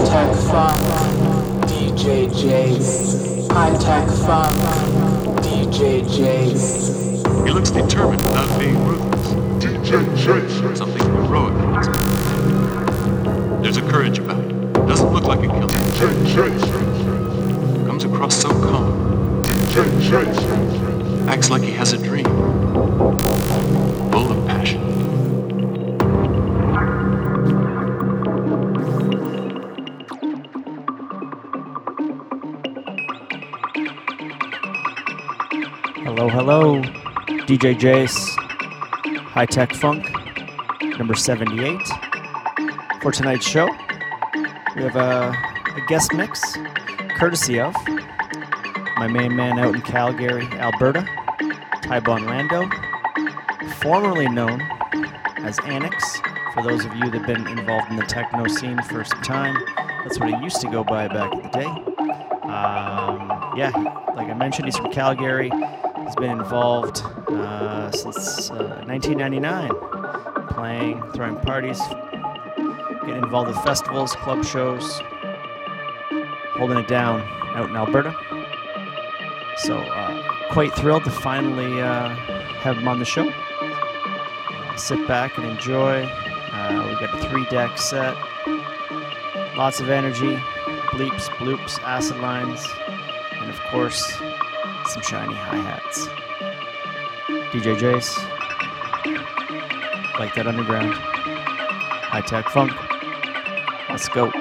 High-tech funk, DJ Jace. High-tech funk, DJ Jace. He looks determined without being ruthless. DJ Jace. Something heroic about him. There's a courage about him. Doesn't look like a killer. DJ Jace. Comes across so calm. DJ Jace. Acts like he has a dream. DJ Jace, High Tech Funk, number 78. For tonight's show, we have a, a guest mix courtesy of my main man out in Calgary, Alberta, Ty Bonlando, formerly known as Annex. For those of you that have been involved in the techno scene for some time, that's what he used to go by back in the day. Um, yeah, like I mentioned, he's from Calgary. He's been involved uh, since uh, 1999, playing, throwing parties, getting involved with festivals, club shows, holding it down out in Alberta. So, uh, quite thrilled to finally uh, have him on the show. Sit back and enjoy. Uh, we got a three deck set, lots of energy, bleeps, bloops, acid lines, and of course, some shiny hi hats. DJ Jace, like that underground, high tech funk. Let's go.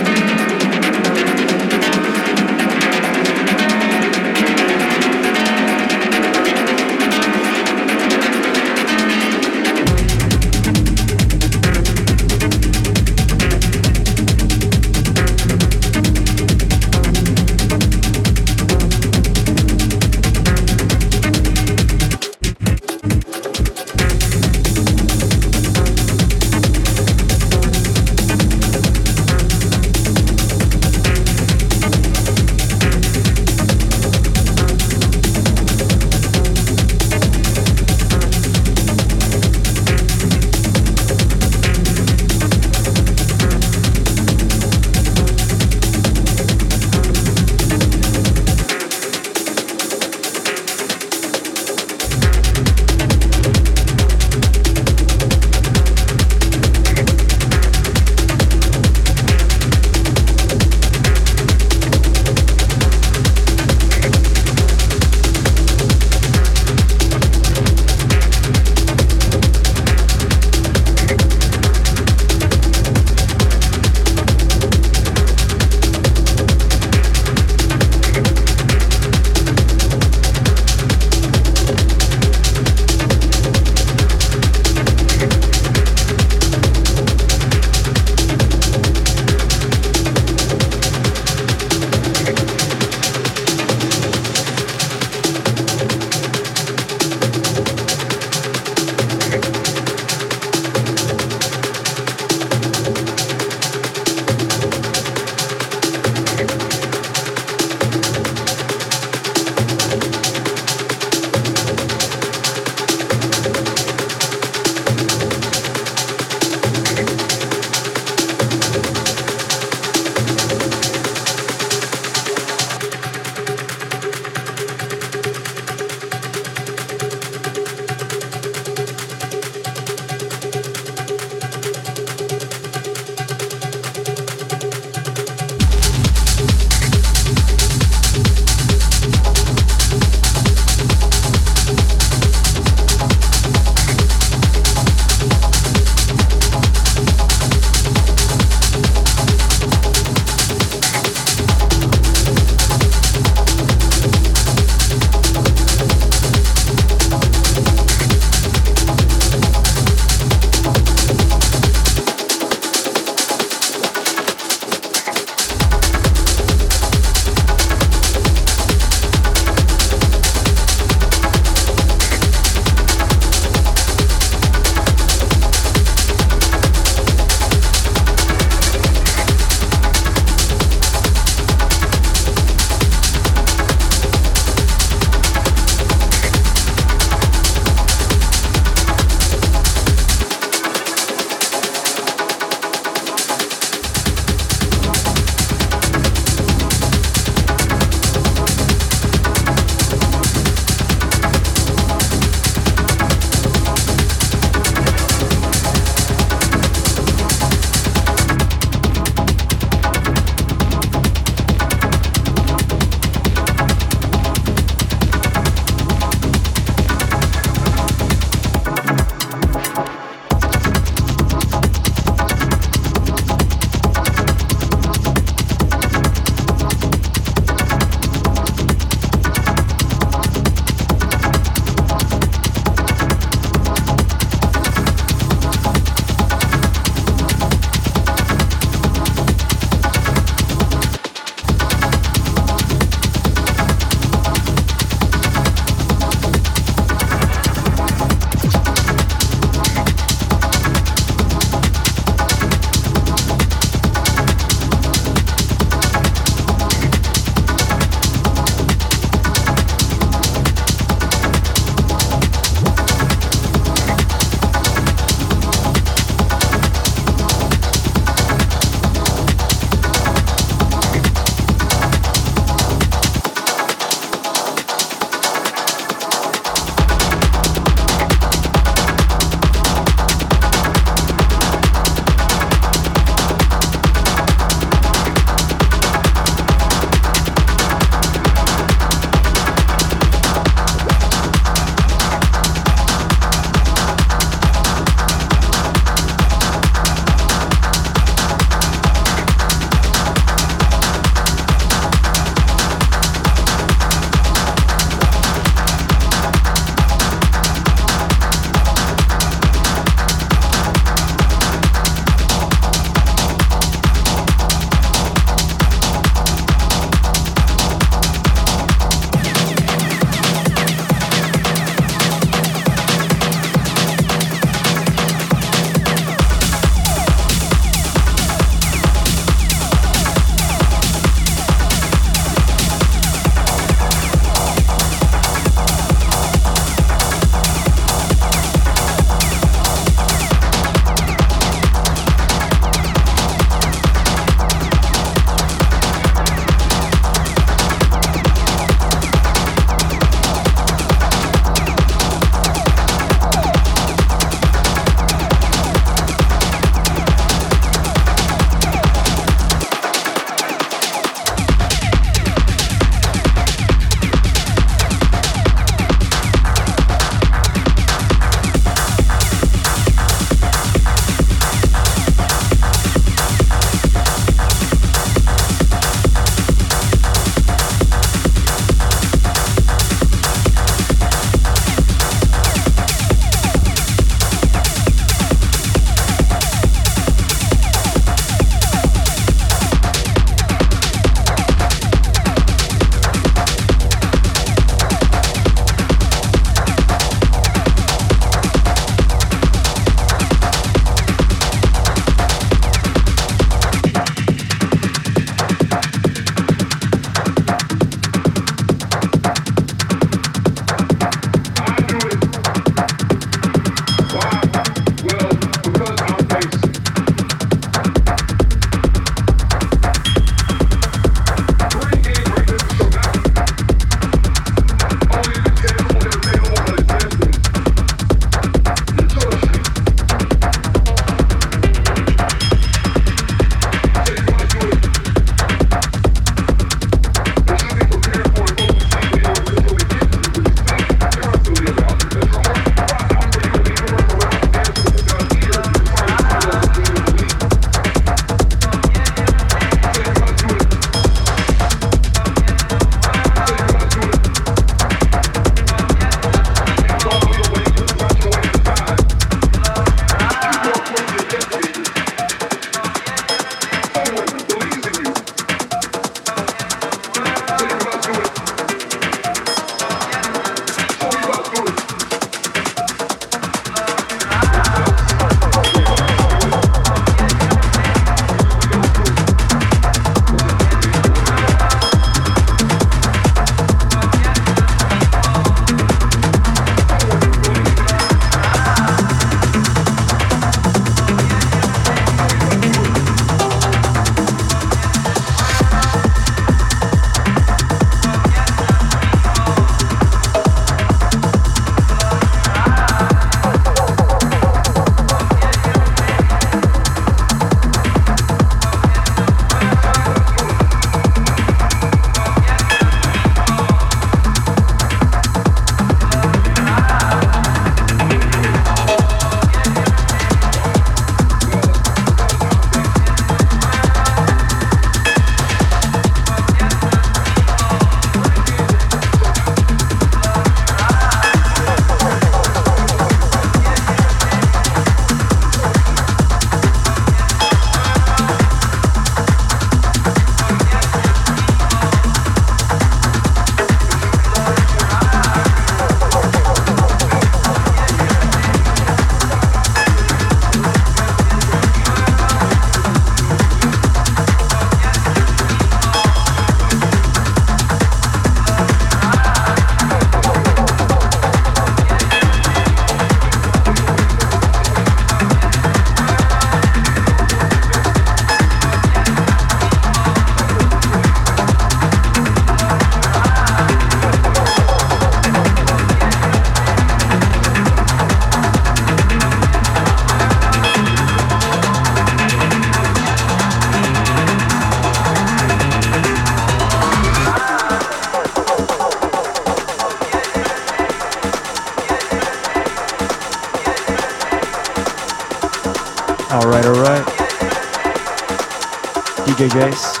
DJ Jace.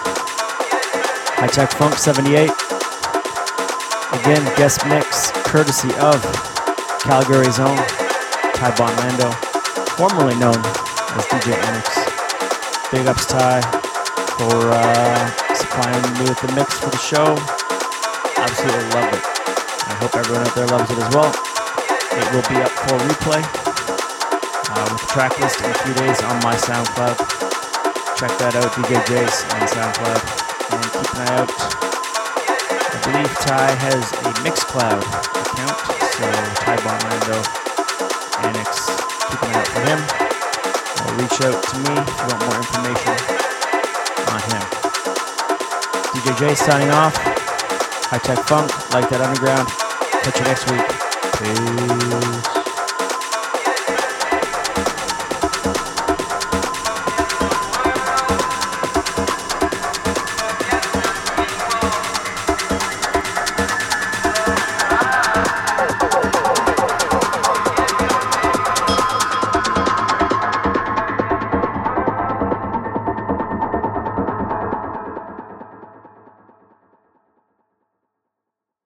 High Tech Funk 78. Again, guest mix courtesy of Calgary's own Ty Bonlando, formerly known as DJ Annex. Big ups, Ty, for uh, supplying me with the mix for the show. Absolutely loved it. I hope everyone out there loves it as well. It will be up for replay uh, with track list in a few days on my SoundCloud. Check that out, DJ Jace on SoundCloud, and keep an eye out. I believe Ty has a Mixcloud account, so Ty Bonlando, Annex, keep an eye out for him. Or reach out to me if you want more information on him. DJ Jace signing off. High Tech Funk, like that underground. Catch you next week. Peace.